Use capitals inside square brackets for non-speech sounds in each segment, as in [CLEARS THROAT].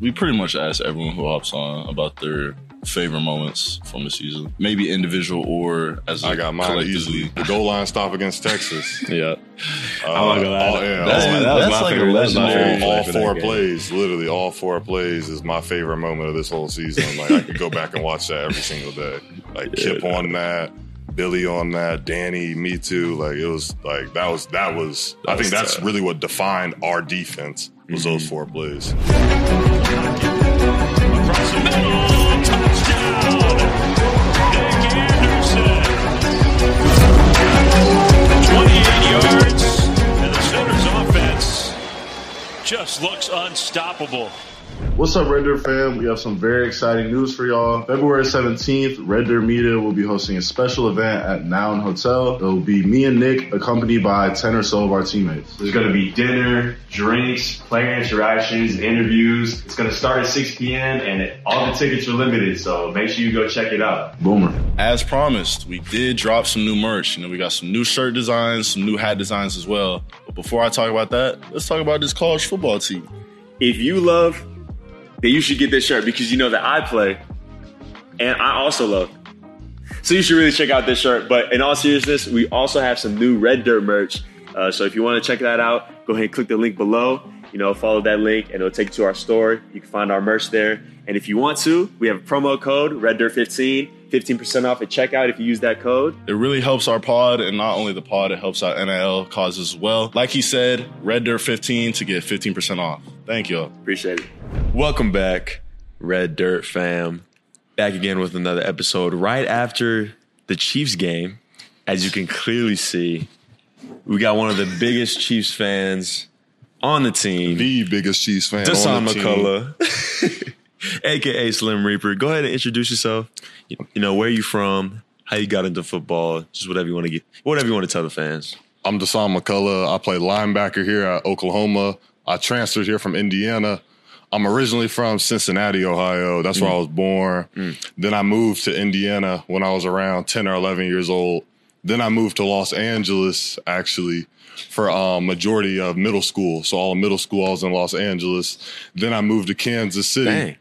we pretty much ask everyone who hops on about their favorite moments from the season, maybe individual or as I a got mine collectively. easily. The goal line stop against Texas. [LAUGHS] Yeah. Uh, I'm gonna lie. all- yeah, That's- all- that that's my like favorite- that's legendary- all, all four plays, literally all four plays is my favorite moment of this whole season. Like I could go back and watch that every single day. Like Kip on that, Billy on that, Danny, me too. Like it was like that was that was. I was think that's tough. really what defined our defense was those four plays. Across the middle, touchdown! Nic Anderson. 28 yards, and the Sooners offense just looks unstoppable. What's up, Red Dirt fam? We have some very exciting news for y'all. February 17th, Red Dirt Media will be hosting a special event at Noun Hotel. It will be me and Nic accompanied by 10 or so of our teammates. There's going to be dinner, drinks, player interactions, interviews. It's going to start at 6 p.m. and all the tickets are limited, so make sure you go check it out. Boomer. As promised, we did drop some new merch. You know, we got some new shirt designs, some new hat designs as well. But before I talk about that, let's talk about this college football team. If you love, then you should get this shirt because you know that I play and I also love. So you should really check out this shirt. But in all seriousness, we also have some new Red Dirt merch. Uh, so if you want to check that out, go ahead and click the link below. You know, follow that link and it'll take you to our store. You can find our merch there. And if you want to, we have a promo code, RedDirt15, 15% off at checkout if you use that code. It really helps our pod, and not only the pod, it helps our NIL causes as well. Like he said, Red Dirt 15 to get 15% off. Thank you. Appreciate it. Welcome back, Red Dirt fam. Back again with another episode right after the Chiefs game. As you can clearly see, we got one of the biggest Chiefs fans on the team, The biggest Chiefs fan. Dasan on the team. McCullough, [LAUGHS] aka Slim Reaper. Go ahead and introduce yourself. You you know, where you from, how you got into football, just whatever you want to get, whatever you want to tell the fans. I'm Dasan McCullough. I play linebacker here at Oklahoma. I transferred here from Indiana. I'm originally from Cincinnati, Ohio. That's where I was born. Then I moved to Indiana when I was around 10 or 11 years old. Then I moved to Los Angeles, actually, for um, majority of middle school. So all of middle school, I was in Los Angeles. Then I moved to Kansas City. Dang.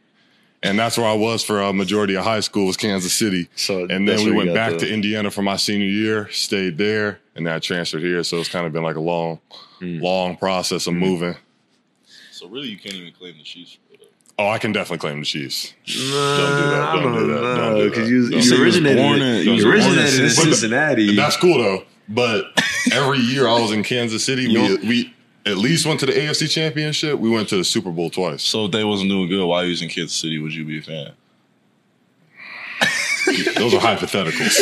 And that's where I was for a majority of high school was Kansas City. So and then we went back the- to Indiana for my senior year, stayed there, and then I transferred here. So it's kind of been like a long, Hmm. long process of moving. So really, you can't even claim the Chiefs. Oh, I can definitely claim the Chiefs. Don't do that. Don't do that. Don't do Because that. you, Don't you originated, born in- you you born in originated in Cincinnati. Cincinnati. That's cool though. But every year I was in Kansas City, we we at least went to the AFC Championship. We went to the Super Bowl twice. So if they wasn't doing good while you was in Kansas City, would you be a fan? Those are hypotheticals.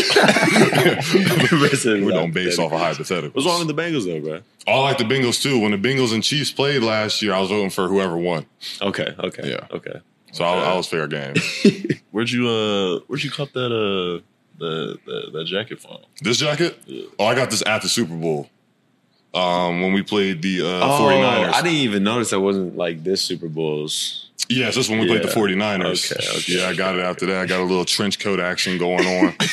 [LAUGHS] We don't base off of hypotheticals. What's wrong with the Bengals though, bro? I like the Bengals too. When the Bengals and Chiefs played last year, I was voting for whoever won. Okay, okay, Yeah. okay. So I, I was fair game. [LAUGHS] Where'd you uh where'd you cut that uh the, the that jacket from? This jacket? Oh, I got this at the Super Bowl. Um, when we played the uh, Oh, 49ers. I didn't even notice that wasn't like this Super Bowls. Yes, this when we played the 49ers. Okay, okay, yeah, I got it after that. I got a little trench coat action going on. [LAUGHS]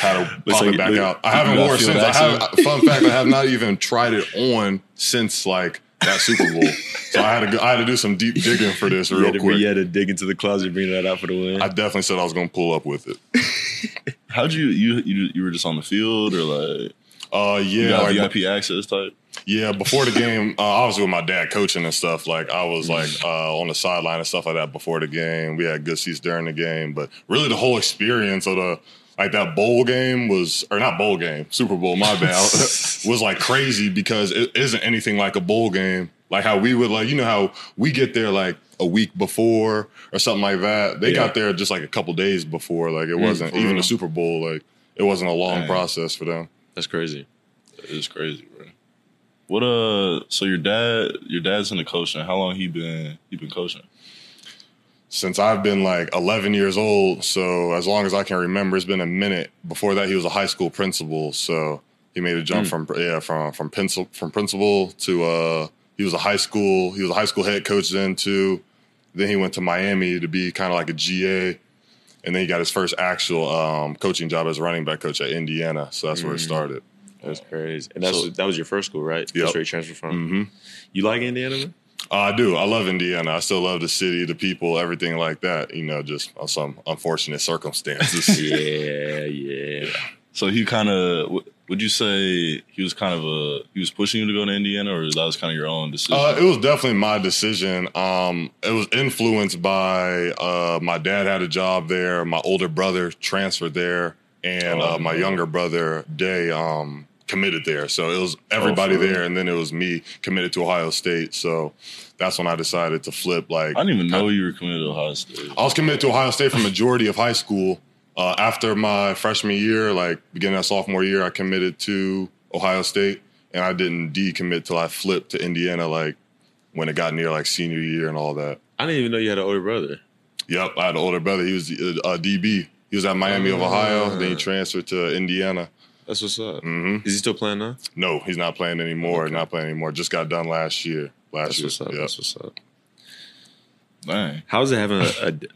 Had to pop like- it back look- out. I haven't worn it since. I have, fun fact, I have not even tried it on since like that Super Bowl. so I had to go, I had to do some deep digging for this [LAUGHS] You real had, to, quick. you had to dig into the closet, bring that out for the win. I definitely said I was going to pull up with it. [LAUGHS] How'd you you you you were just on the field or like Uh, you yeah, got like, VIP access type? Yeah, before the game, uh, obviously with my dad coaching and stuff, like I was like uh, on the sideline and stuff like that before the game. We had good seats during the game, but really the whole experience of the like that bowl game was, or not bowl game, Super Bowl, my bad, [LAUGHS] was like crazy because it isn't anything like a bowl game. Like how we would like, you know how we get there like a week before or something like that. They Yeah. got there just like a couple days before. Like it wasn't even the Super Bowl. Like it wasn't a long Dang. process for them. That's crazy. It's crazy, bro. What uh so your dad your dad's in the coaching. How long he been he been coaching? since I've been like 11 years old. So as long as I can remember, it's been a minute. Before that, he was a high school principal. So he made a jump from yeah from from pencil from principal to uh he was a high school he was a high school head coach then too. Then he went to Miami to be kind of like a GA. And then he got his first actual um, coaching job as a running back coach at Indiana. So that's where it started. That's crazy. And that's So- that was your first school, right? Yep. That's where you transferred from. hmm You like Indiana? Man? Uh, I do. I love Indiana. I still love the city, the people, everything like that. You know, just on some unfortunate circumstances. [LAUGHS] Yeah, yeah. So he kind of would you say he was kind of a he was pushing you to go to Indiana, or that was kind of your own decision? Uh, it was definitely my decision. Um, it was influenced by uh, my dad had a job there. My older brother transferred there, and Oh, uh, my man. younger brother Day um, committed there. So it was everybody Oh, there, and then it was me committed to Ohio State. So that's when I decided to flip. Like I didn't even know you were committed to Ohio State. I was committed to Ohio State for majority of high school. Uh, after my freshman year, like beginning of sophomore year, I committed to Ohio State, and I didn't decommit till I flipped to Indiana, like when it got near like senior year and all that. I didn't even know you had an older brother. Yep, I had an older brother. He was uh, a DB. He was at Miami of Ohio. Then he transferred to Indiana. That's what's up. hmm Is he still playing now? No, he's not playing anymore. Not playing anymore. Just got done last year. Last That's year. what's up. Yep. That's what's up. Dang. How's it having a,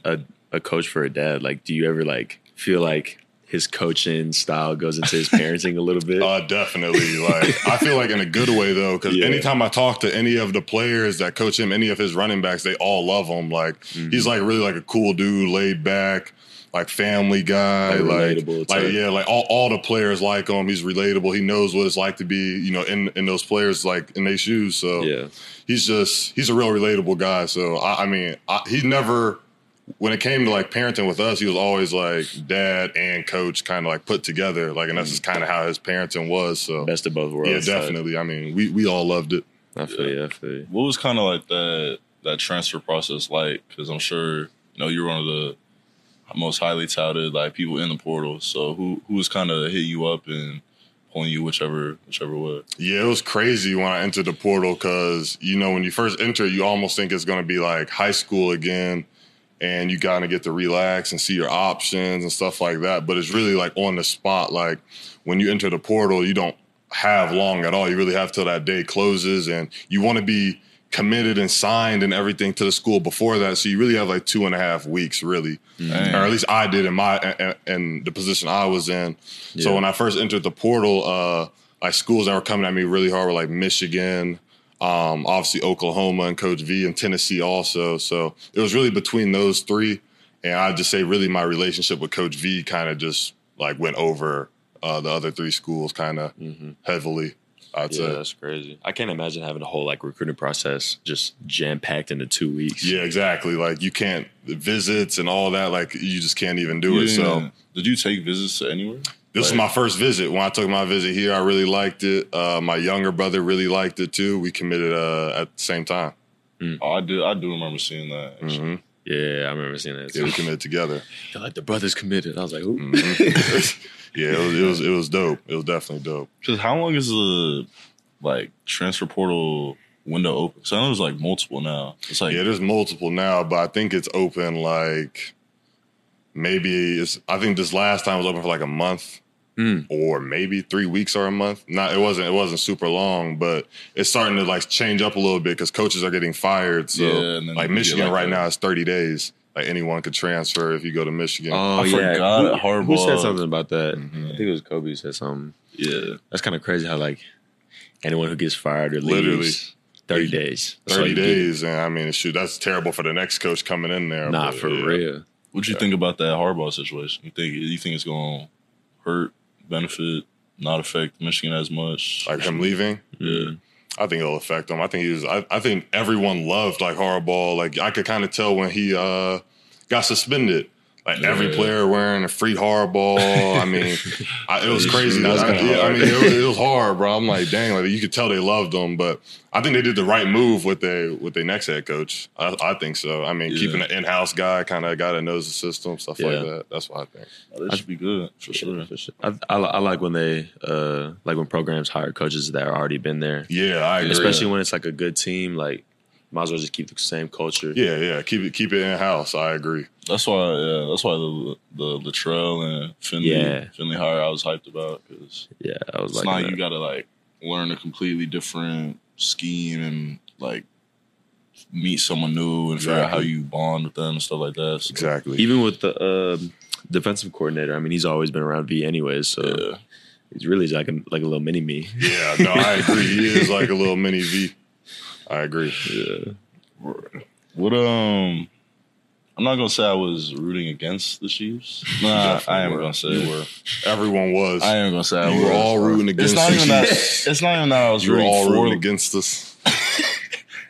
a, a, a coach for a dad? Like, do you ever like feel like his coaching style goes into his parenting a little bit? [LAUGHS] Uh, definitely. Like I feel like in a good way though, because Yeah. anytime I talk to any of the players that coach him, any of his running backs, they all love him. Like Mm-hmm. he's like really like a cool dude, laid back, like family guy, Like like, like, yeah, like all, all the players like him. He's relatable. He knows what it's like to be, you know, in in those players like in their shoes. So yeah. he's just he's a real relatable guy. So I, I mean, I, he never when it came to like parenting with us, he was always like dad and coach kind of like put together. Like, and that's just kind of how his parenting was. So Best of both worlds. yeah, type. definitely. I mean, we we all loved it. I feel you. I feel you. What was kind of like that that transfer process like? Because I'm sure you know you're one of the most highly touted like people in the portal. So who who was kind of hit you up and pulling you whichever whichever way? Yeah, it was crazy when I entered the portal because you know when you first enter, you almost think it's going to be like high school again, and you kind of get to relax and see your options and stuff like that. But it's really like on the spot. Like when you enter the portal, you don't have long at all. You really have till that day closes, and you want to be committed and signed and everything to the school before that. So you really have like two and a half weeks, really, Dang. or at least I did in my in the position I was in. So when I first entered the portal, uh, like schools that were coming at me really hard were like Michigan, um, obviously Oklahoma and Coach V and Tennessee also. So it was really between those three, and I'd just say really my relationship with Coach V kind of just like went over uh, the other three schools kind of heavily. I'd Mm-hmm. Yeah, say. that's crazy. I can't imagine having a whole like recruiting process just jam packed into two weeks. Yeah, exactly. Like you can't visits and all that. Like you just can't even do You it. So did you take visits to anywhere? This was my first visit. When I took my visit here, I really liked it. Uh, my younger brother really liked it too. We committed uh, at the same time. Oh, I do. I do remember seeing that. actually. hmm Yeah, I remember seeing that. Yeah, Too. we committed together. [LAUGHS] They're like the brothers committed. I was like, ooh. [LAUGHS] [LAUGHS] Yeah, it was, it was it was dope. It was definitely dope. Because how long is the like transfer portal window open? Because I know there's like multiple now. It's like Yeah, there's multiple now, but I think it's open like maybe it's. I think this last time was open for like a month. Mm. Or maybe three weeks or a month. Not it wasn't it wasn't super long, but it's starting to like change up a little bit because coaches are getting fired. So Yeah, like Michigan like, right a- now is thirty days. Like anyone could transfer if you go to Michigan. Oh I yeah, forgot who, Harbaugh- who said something about that? Mhm. I think it was Kobe who said something. yeah. That's kind of crazy how like anyone who gets fired or leaves, Literally. thirty days. That's Thirty days, and I mean, shoot, that's terrible for the next coach coming in there. Nah, but, for yeah. real. What do you think about that Harbaugh situation? You think you think it's going to hurt, benefit, not affect Michigan as much? Like him leaving, Yeah. I think it'll affect him. I think he was. I, I think everyone loved like Harbaugh. Like I could kind of tell when he uh got suspended. Like every player wearing a free Harbaugh. I mean, [LAUGHS] I, it was crazy. that I, yeah, I mean, it was, it was hard, bro. I'm like, dang, like you could tell they loved him, but I think they did the right move with their with their next head coach. I, I think so. I mean, Yeah. keeping an in-house guy, kind of guy that knows the system, stuff Yeah. like that. That's what I think. Oh, that should be good for sure. For sure. I, I, I like when they uh like when programs hire coaches that are already been there, Yeah, I agree. especially when it's like a good team. Like, might as well just keep the same culture. Yeah, yeah. Keep it keep it in house. I agree. That's why, yeah, that's why the the Littrell and Finley, Yeah. Finley hire I was hyped about because yeah. I was it's like, not that. you got to like learn a completely different scheme and like meet someone new and figure out how you bond with them and stuff like that. So, Exactly. even with the um defensive coordinator. I mean, he's always been around V anyways, so yeah. he's really like a, like a little mini me. Yeah, no, I agree. He is like a little mini V. I agree. Yeah. What um, I'm not gonna say I was rooting against the Chiefs. Nah, I am were. gonna say You were. Everyone was. I am gonna say I You was. were all rooting against. It's not the even that. It's not even that I was You were rooting all for. rooting against us. [LAUGHS]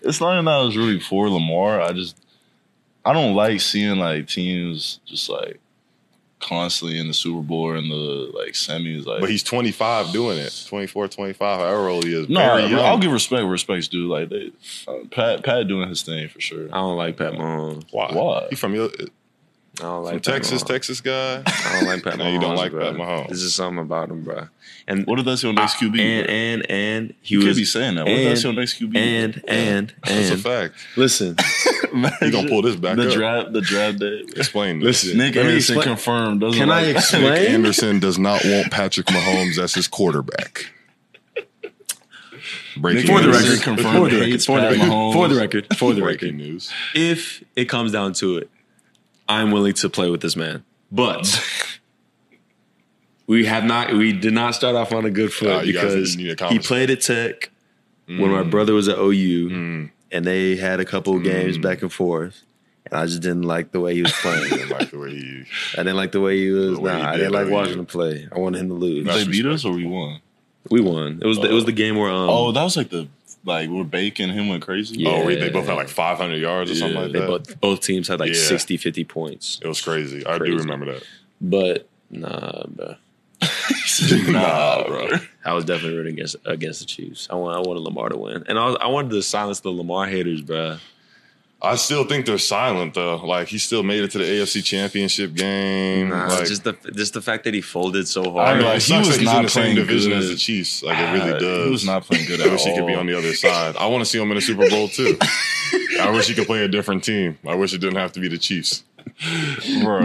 It's not even that I was rooting for Lamar. I just I don't like seeing like teams just like constantly in the Super Bowl or in the like semis. Like, But he's 25 doing it. 24, 25, however old he is. no, Very I, young. I'll give respect. where Respect's due. Like they, uh, Pat, Pat doing his thing for sure. I don't like Pat Mahomes. Why? Why? He from, your, I don't like from Pat Texas, Mahomes. Texas guy? I don't like Pat Mahomes. [LAUGHS] No, you don't like bro. Pat Mahomes. There's just something about him, bro. And What if that's your next QB? and bro? and and he you was could be saying that. What if that's your and- next QB? and and and That's a fact. listen, [LAUGHS] You gonna pull this back the up. draft? The draft day. Explain this. Listen. Nic Anderson explain- confirmed. Doesn't Can I explain? Nic Anderson does not want Patrick Mahomes as his quarterback. Breaking For the record, confirmed for the record, for the record, for the record, for the Breaking record, news. if it comes down to it, I'm willing to play with this man. But we have not. We did not start off on a good foot Uh, because he played at Tech when my brother was at OU, Mm. and they had a couple of games Mm. back and forth. And I just didn't like the way he was I playing. [LAUGHS] didn't like the way he. I didn't like the way he was. Way Nah, he I did didn't like watching him play. I wanted him to lose. They beat us or we won? We won. It was the, it was the game where um Oh, that was like the like we're baking him went crazy. Yeah. Oh, they both had like 500 yards or something like they that. both both teams had like Yeah. 60, 50 points. it was crazy. I Crazy. do remember that. But nah, bro. [LAUGHS] nah, bro. I was definitely rooting against against the Chiefs. I want I wanted Lamar to win, and I was, I wanted to silence the Lamar haters, bro. I still think they're silent though. Like he still made it to the AFC Championship game. Nah, like, just the just the fact that he folded so I hard. mean, like, he was that he's not in the same playing division good. as the Chiefs. Like it really Uh, does. He was not playing good I at wish he could be on the other side. I want to see him in a Super Bowl too. [LAUGHS] I wish he could play a different team. I wish it didn't have to be the Chiefs. Bro.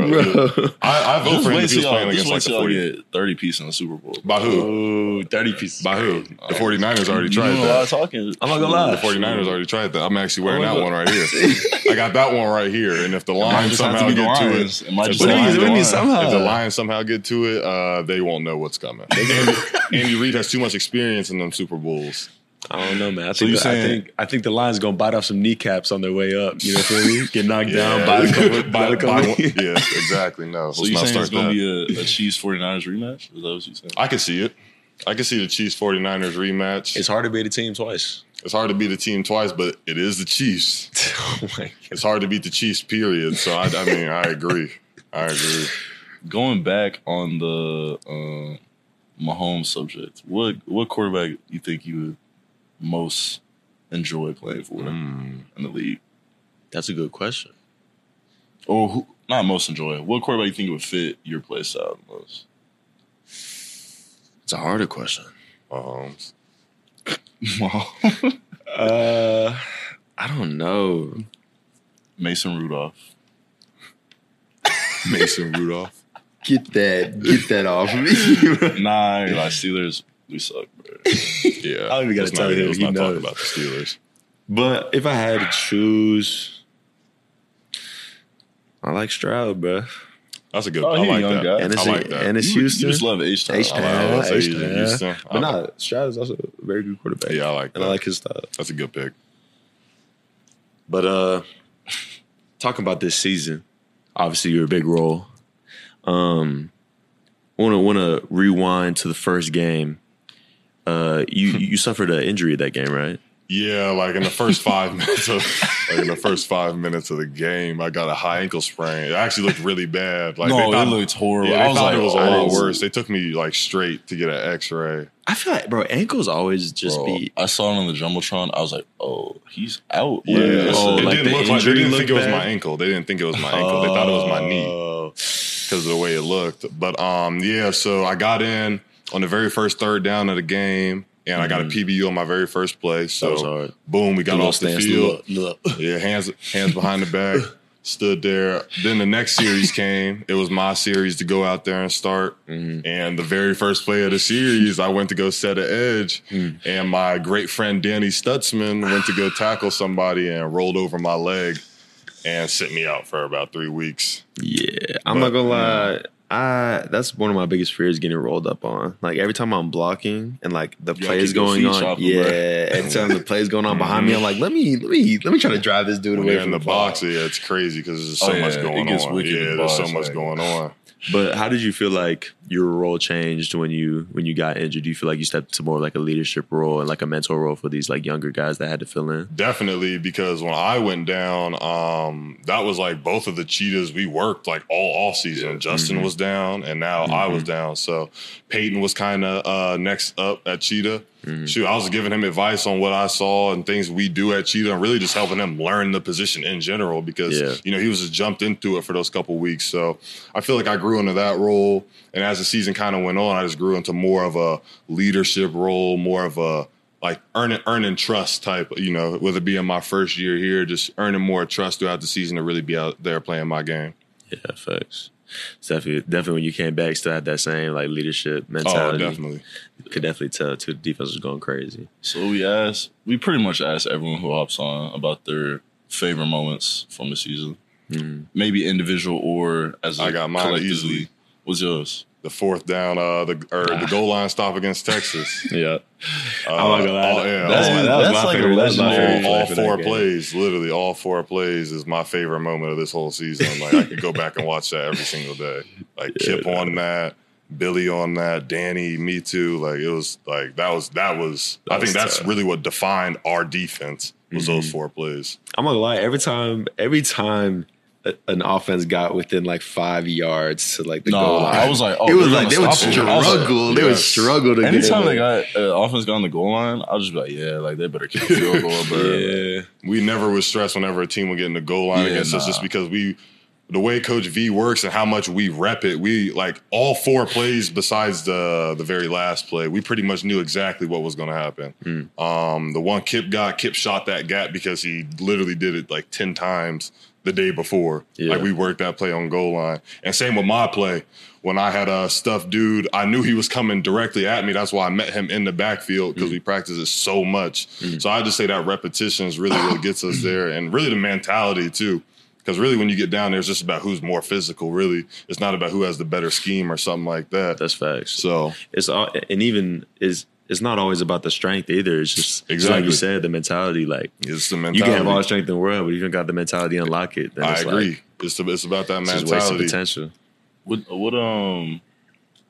I, I vote Just for him wait if he till was y'all, playing against like the 40. thirty piece in the Super Bowl. By who? Oh, 30 pieces. By who? The 49ers already You tried know a lot that. talking. I'm not gonna lie. The 49ers already tried that. I'm actually wearing Oh, that one right here. [LAUGHS] I got that one right here. And if the might Lions just to somehow get to it, It might if just the Lions- Lions. What do you mean somehow? If the Lions somehow get to it, uh, they won't know what's coming. Andy, Andy Reid has too much experience in them Super Bowls. I don't know, man. I So think you the, I saying- think I think the Lions gonna bite off some kneecaps on their way up. You know what I mean? Get knocked down, Yeah. bite a couple, By- bite a by- couple. yeah, exactly. No, So you saying it's start gonna that. be a, a Chiefs 49ers rematch? Is that what you saying? I can see it. I can see the Chiefs 49ers rematch. It's hard to beat a team twice. It's hard to beat the team twice, but it is the Chiefs. [LAUGHS] oh my It's hard to beat the Chiefs, period. So, I, I mean, I agree. I agree. Going back on the uh, Mahomes subject, what what quarterback you think you would most enjoy playing for Mm. in the league? That's a good question. Or who, not most enjoy? What quarterback you think would fit your play style the most? It's a harder question. Mahomes. [LAUGHS] Uh, I don't know. Mason Rudolph. Mason Rudolph. Get that, get that off me. [LAUGHS] Nah, like Steelers, we suck, bro. [LAUGHS] Yeah. I don't even gotta Let's tell not, him. Let's He not talk knows. about the Steelers. but if I had to choose, I like Stroud, bro. That's a good Oh, I a like young that. guy. And it's I like that. and it's You, Houston. you just love H time. H I like- I say H he's in Town. Houston. But I- nah, Stroud is also a very good quarterback. Yeah, I like and I like his style. That's a good pick. But uh talking about this season, obviously you're a big role. Um wanna wanna rewind to the first game. Uh you you suffered an injury that game, right? Yeah, like in the first five [LAUGHS] minutes of like in the first five minutes of the game, I got a high ankle sprain. It actually looked really bad. Like no, they thought, it looked horrible. yeah, they I was thought like, it was a oh, lot worse. They took me like straight to get an X-ray. I feel like bro, ankles always just Bro, be I saw it on the jumbotron. I was like, "Oh, he's out." Yeah, Like, it's- Oh, it like didn't the look like they didn't think looked it was bad? my ankle. They didn't think it was my ankle. They thought it was my knee Oh. because of the way it looked. But um, yeah. So I got in on the very first third down of the game, and I got a mm-hmm. PBU on my very first play. So That was hard. boom, we got Little off the field. little- little- Yeah, hands hands behind the back, [LAUGHS] stood there. Then the next series [LAUGHS] came. It was my series to go out there and start. Mm-hmm. And the very first play of the series, I went to go set an edge, mm. and my great friend Danny Stutzman went to go tackle somebody and rolled over my leg and sent me out for about three weeks. Yeah, I'm But, not gonna lie. I that's one of my biggest fears getting rolled up on. Like every time I'm blocking and like the gotta play is going on, chopping, yeah. Every time the play is going on behind me, I'm mm-hmm. like, let me let me let me try to drive this dude When away you're from in the ball. box, yeah, it's crazy because there's so Oh, yeah, much it going gets on. wicked Yeah, the there's so much like- going on. But how did you feel like your role changed when you when you got injured? Do you feel like you stepped into more like a leadership role and like a mentor role for these like younger guys that had to fill in? Definitely, because when I went down, um, that was like both of the cheetahs we worked like all off season. Justin was down, and now I was down. So Peyton was kind of uh, next up at Cheetah. Mm-hmm. Shoot, I was giving him advice on what I saw and things we do at Cheetah, and really just helping him learn the position in general because Yeah. you know he was just jumped into it for those couple weeks. So I feel like I grew into that role, and as the season kind of went on, I just grew into more of a leadership role, more of a like earning earning trust type, you know, whether it be in my first year here, just earning more trust throughout the season to really be out there playing my game. Yeah, facts. It's definitely definitely when you came back, still had that same like leadership mentality. Oh, mentality. definitely. You could definitely tell too. The defense was going crazy. So we asked, we pretty much asked everyone who hops on about their favorite moments from the season, mm-hmm. maybe individual or as a I got mine collectively. easily. What's yours? The fourth down, uh, the or the goal line stop against Texas. [LAUGHS] Yeah, Uh, I'm not gonna lie. all- yeah, That's, all- my, that that's like a favorite. That's legendary- all, all four plays, literally all four plays is my favorite moment of this whole season. Like I could go back and watch that every single day. Like Kip on that, Billy on that, Danny, me too. Like it was like that was that was. I think was that's tough. really what defined our defense was Mm-hmm. those four plays. I'm gonna lie. Every time, every time a- an offense got within like five yards to like the No, goal line, I was like, oh, it was like they gonna would stop it. I was like, struggle. They would struggle to Anytime get they in got uh, offense got on the goal line, I was just be like, yeah, like they better kick a field goal, bro. [LAUGHS] Yeah, We never was stressed whenever a team would get in the goal line Yeah, against us, just because we. The way Coach V works and how much we rep it, we like all four plays besides the the very last play. We pretty much knew exactly what was going to happen. Hmm. Um, the one Kip got, Kip shot that gap because he literally did it like ten times the day before. Yeah. Like we worked that play on goal line, and same with my play. When I had a stuffed dude, I knew he was coming directly at me. That's why I met him in the backfield because mm. we practice it so much. Mm. So I just say that repetitions really, really gets us there, and really the mentality too. Because really, when you get down there, it's just about who's more physical. Really, it's not about who has the better scheme or something like that. that's facts. so it's all, and even is it's not always about the strength either. It's just it's like you said, the mentality. Like it's the you mentality. can have all the strength in the world, but you don't got the mentality to unlock it, I it's agree. Like, it's, the, it's about that it's just mentality. potential. What what um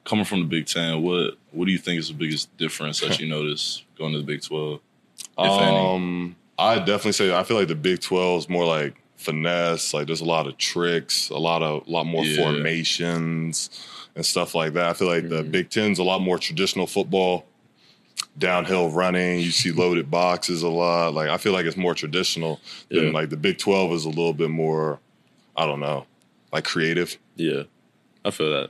coming from the Big Ten, what what do you think is the biggest difference that you [LAUGHS] notice going to the Big Twelve? Um, I definitely say I feel like the Big Twelve is more like finesse. Like there's a lot of tricks, a lot of a lot more Yeah. formations and stuff like that. I feel like the Mhm. Big Ten's a lot more traditional football, downhill running. You see [LAUGHS] loaded boxes a lot. Like I feel like it's more traditional than Yeah. like the Big Twelve is a little bit more. I don't know, like creative. Yeah, I feel that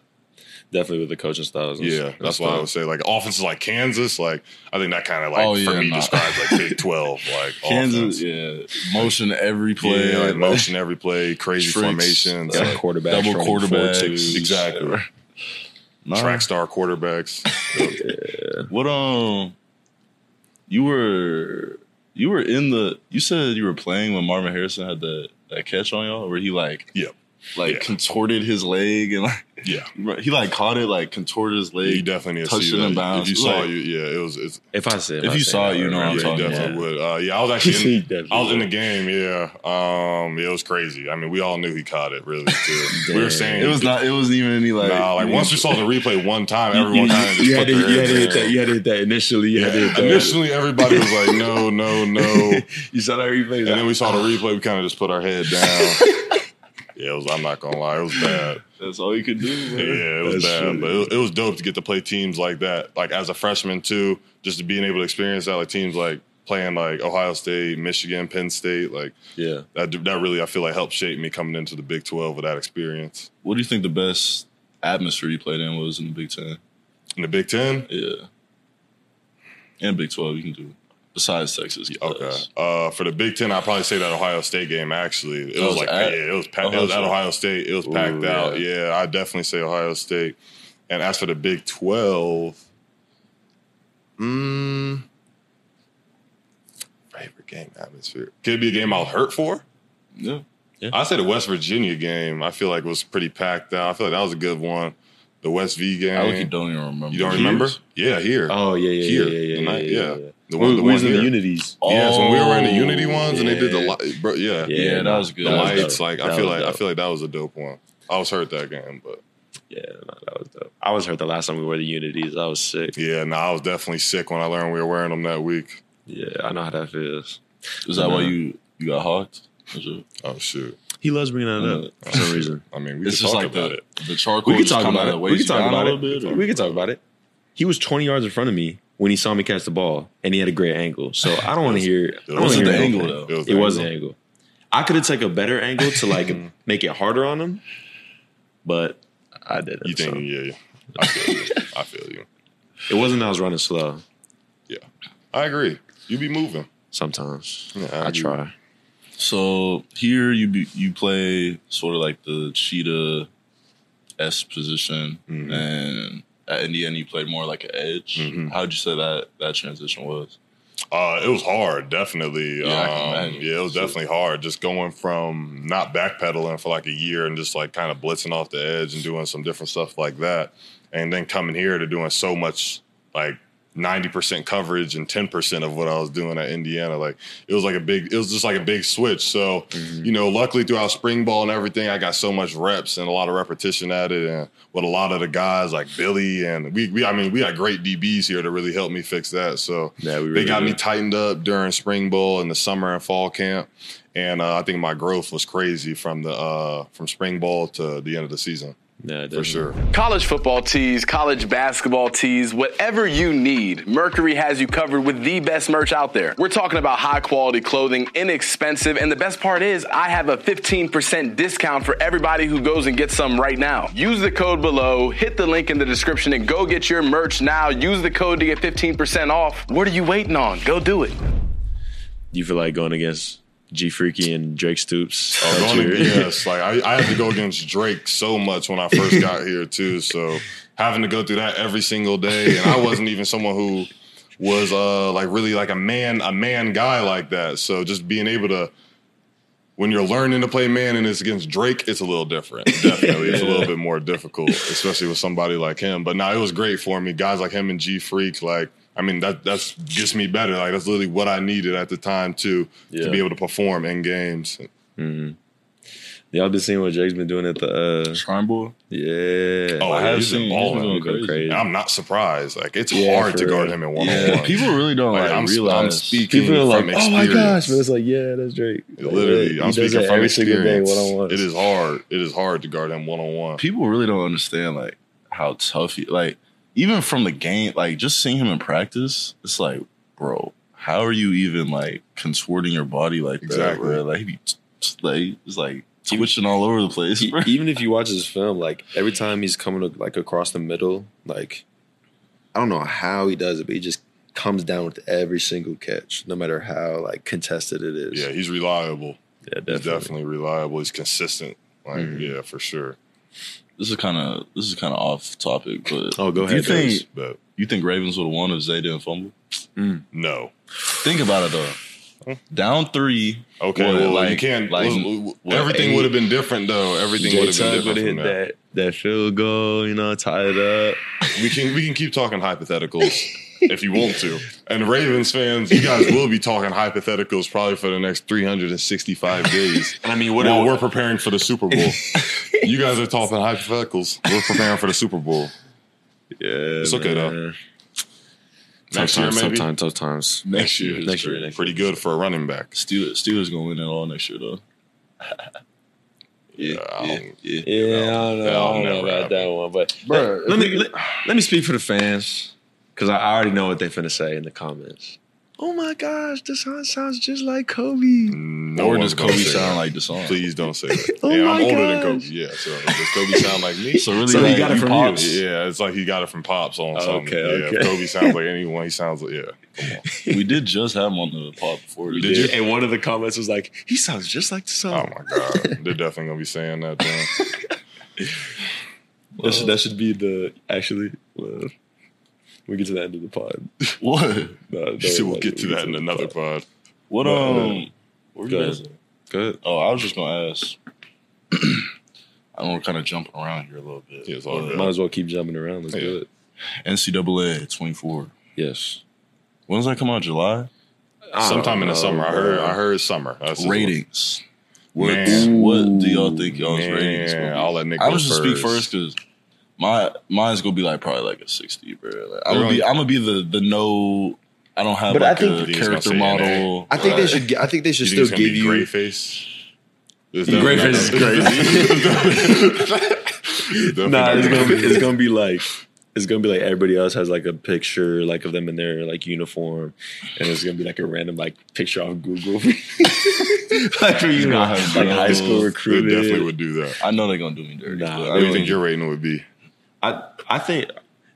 definitely with the coaching styles. and Yeah, stuff. that's what I would say. Like offenses like Kansas, like I think that kind of like Oh, for yeah, me nah. describes like Big [LAUGHS] Twelve, like Kansas, offense. yeah, motion every play, Yeah, like motion every play, crazy Tricks, formations, uh, Got like quarterbacks double running four quarterbacks, exactly. [LAUGHS] Nah. track star quarterbacks. [LAUGHS] What um, you were you were in the you said you were playing when Marvin Harrison had that that catch on y'all where he like Yep. Like Yeah. contorted his leg and like yeah, [LAUGHS] he like caught it like contorted his leg. you definitely need to touched it in that. bounds. If you saw Like- you, yeah, it was. It's, If I said, If I you said saw it, you know right? what I'm yeah, you talking definitely about. would. Uh, yeah, I was actually. [LAUGHS] In, I was in the game. Yeah, um, yeah, it was crazy. I mean, we all knew he caught it. Really, too. [LAUGHS] we were saying It was not. It wasn't even any like. Nah, like once we saw the replay one time, You, everyone you, kind of just you had to, you had to hit that. You had to hit that initially. You had to hit that. Initially, everybody was like, "No, no, no," you saw that replay. and then we saw the replay. We kind of just put our head down. Yeah, it was. I'm not gonna lie, it was bad. That's all you could do. Yeah, it was That's bad, true. but it was, it was dope to get to play teams like that. Like as a freshman too, just to being able to experience that, like teams like playing like Ohio State, Michigan, Penn State, like yeah. that. That really, I feel like helped shape me coming into the Big Twelve with that experience. What do you think the best atmosphere you played in was in the Big Ten? In the Big Ten, Yeah, and Big Twelve you can do besides Texas. okay. Uh, for the Big Ten, I'd probably say that Ohio State game. Actually, it That was, was like at yeah, it was packed. It was at Ohio State. It was packed Ooh, out. yeah. Yeah, I definitely say Ohio State. And as for the Big Twelve, mm, favorite game atmosphere could it be a game I'll hurt for? Yeah, yeah. I say the West Virginia game. I feel like it was pretty packed out. I feel like that was a good one. The West V game. I don't even remember. you don't remember? Yeah, here. Oh yeah, yeah, Here. yeah, yeah, The yeah, night- yeah, yeah. Yeah. The one, the we one was in the here. unities. Oh, yeah, so when we were in the Unity Oh, ones and they did the yeah. bro, yeah, Yeah, that was good. the That lights. dope. Like I feel was like I feel like that was a dope one. I was hurt that game, but Yeah, no, that was dope. I was hurt the last time we wore the unities. I was sick. yeah, no, I was definitely sick when I learned we were wearing them that week. Yeah, I know how that feels. Is that why you you got hawked? Oh shoot! He loves bringing that up for some reason. I mean, we It's could just talk like about the it. the charcoal. We can just talk about it. We can talk about it. little bit, or- We can talk about it. He was 20 yards in front of me when he saw me catch the ball, and he had a great angle. So I don't want to hear. I don't wasn't wanna the angle, nothing. though. was It the was an angle. angle. I could have taken a better angle to like make it harder on him, but I didn't. You think? so. Yeah, yeah. I feel you. I feel you. It wasn't that I was running slow. Yeah, I agree. You be moving. Sometimes Yeah, I I try. So here you be, you play sort of like the cheetah s position, Mhm. and at Indiana you played more like an edge. Mhm. How'd you say that that transition was? Uh, it was hard, definitely. Yeah, um, yeah, it was definitely hard. Just going from not backpedaling for like a year and just like kind of blitzing off the edge and doing some different stuff like that, and then coming here to doing so much like ninety percent coverage and ten percent of what I was doing at Indiana. Like it was like a big, it was just like a big switch. So you know, luckily throughout spring ball and everything, I got so much reps and a lot of repetition at it, and with a lot of the guys like Billy and we, we I mean, we got great DBs here to really help me fix that. So Yeah, we they really got me tightened up during spring ball and the summer and fall camp, and uh, I think my growth was crazy from the uh, from spring ball to the end of the season Yeah, for sure. College football tees, college basketball tees, whatever you need, Mercury has you covered with the best merch out there. We're talking about high quality clothing, inexpensive, and the best part is I have a 15% discount for everybody who goes and gets some right now. Use the code below, hit the link in the description, and go get your merch now. Use the code to get 15% off. What are you waiting on? Go do it. Do you feel like going against G Freaky and Drake Stoops? Oh, going to- yes, [LAUGHS] like I, I had to go against Drake so much when I first got here too. So having to go through that every single day, and I wasn't even someone who was uh like really like a man a man guy like that. So just being able to when you're learning to play man and it's against Drake, it's a little different. [LAUGHS] Definitely, it's a little bit more difficult, especially with somebody like him. But now it was great for me. Guys like him and G Freak, like I mean, that that's gets me better. Like that's literally what I needed at the time too Yeah. to be able to perform in games. Y'all been seeing what Drake's been doing at the uh, Shrine Bowl. yeah. Oh, I yeah, have he's been seen- he's balling. been going Go crazy. crazy. I'm not surprised. Like it's Yeah, hard to for guard real. him in one on one. people really don't Like, like, I'm, realize. I'm speaking People are like, from oh my gosh, but it's like, yeah, that's Drake. Like, Literally, he I'm speaking from every single day, experience. one on one. It is hard. It is hard to guard him one on one. people really don't understand like how tough he like even from the game like just seeing him in practice it's like bro how are you even like contorting your body like Exactly. that bro? like he be t- t- like it's like twitching all over the place He- even if you watch his film, like every time he's coming like across the middle, like I don't know how he does it, but he just comes down with every single catch, no matter how like contested it is. Yeah, he's reliable. yeah, He's definitely. definitely reliable. He's consistent. Like Mhm. yeah, for sure. This is kind of this is kind of off topic but Oh, go do you ahead, think Davis. But you think Ravens would have won if Zay didn't fumble mm. no. think about it though down three Okay, What, well, you like- can't. like, listen, what, everything would have been different though. Everything would have been different have hit that. that that field goal, you know, tie it up. We can we can keep talking hypotheticals [LAUGHS] if you want to. And Ravens fans, you guys will be talking hypotheticals probably for the next 365 days. I mean, what While we're preparing for the Super Bowl. [LAUGHS] you guys are talking hypotheticals. We're preparing for the Super Bowl. Yeah, It's okay, though. man. Next tough year, times, maybe? tough times, tough times. next year Next year, next Pretty good for a running back. Steelers, Steelers gonna win it all next year though [LAUGHS] Yeah, I don't- yeah Yeah, I don't know, I don't know about happen. that one, but Bruh, let me let, let me speak for the fans because I already know what they're finna say in the comments. Oh my gosh, this song sounds just like Kobe. Mm, no or does Kobe sound that. like the song Please don't say that. [LAUGHS] Oh yeah, my I'm older than gosh. Kobe. Yeah, so does Kobe sound like me? [LAUGHS] so really So he got it from pops, you. Yeah, it's like he got it from Pops on something. Okay, yeah, okay. if Kobe sounds like [LAUGHS] anyone. He sounds like, yeah. Come on. we did just have him on the pod before Did you? And one of the comments was like, "He sounds just like the song." Oh my God. They're definitely going to be saying that then. that, should, that should be the actually. Well, we get to the end of the pod. [LAUGHS] what No, You said we'll get to that in another pod. what Well, um what were you ahead. guys? Good. Oh, I was just gonna ask. [CLEARS THROAT] I know we're kind of jumping around here a little bit. Yeah, it's all good. Might as well keep jumping around. Let's Yeah. do it. NCAA 24. Yes. When does that come out? July? Sometime in the know, summer. I heard. I heard summer. That's ratings. What, Man. what do y'all think y'all's Man, ratings? Gonna be? I'll let Nic I'm go just gonna speak first. first because my mine's gonna be like probably like a 60, bro. Like, I'm gonna be I'm gonna be the the no. I don't have But I think- a You think it's character gonna model. I think they should. I think they should You still give be you. gray face? Gray face is crazy. Nah, it's gonna be it's gonna be like it's gonna be like everybody else has like a picture like of them in their like uniform, and it's gonna be like a random like picture off Google, [LAUGHS] like for you know gonna have like high school drills. They definitely would do that. I know they're gonna do me dirty. Nah, but they I What do you think your rating would be? I I think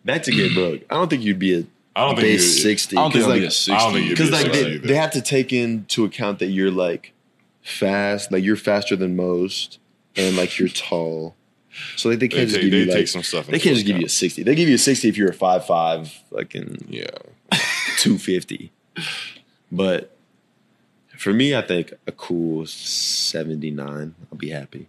back to get book. I don't think you'd be a I don't think base you- sixty. I don't think Because I'll be a 60. I don't think you'd be because a like 60 they, either. they have to take into account that you're like fast, like you're faster than most, and like you're tall. So like they They can't just take, give they you take like some stuff. they can't just give you a sixty. They give you a sixty if you're a five five, fucking Yeah. two fifty, but for me, I think a cool seventy nine. I'll be happy.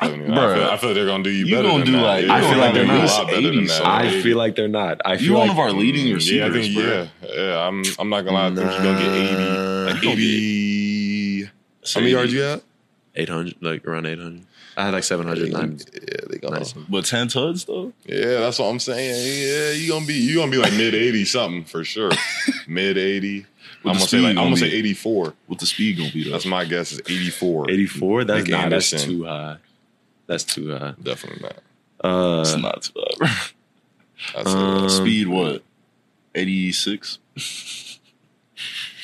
70. I, feel, I feel like they're gonna do you, you better gonna than do that. like- Yeah, I feel like they're they're gonna a not lot better than that. so I feel like they're not. I feel You're one of our leading mm, Yeah, I receivers, think bro. yeah, yeah. I'm I'm not gonna lie. I think you're gonna get eighty. Uh, like eighty. How many yards you at? eight hundred, like around eight hundred. I had like seven hundred nine. Yeah, they gonna. Nice. But 10 tuds though? Yeah, that's what I'm saying. Yeah, you gonna be you gonna be like mid eighty something for sure. [LAUGHS] mid eighty. I'm gonna say speed like I'm gonna gonna say be? eight. What the speed gonna be though? That's my guess is eighty four. Eighty four. That's Nick not. That's too high. That's too high. Definitely not. Uh, It's not too bad, bro. That's Um, Speed what? 86?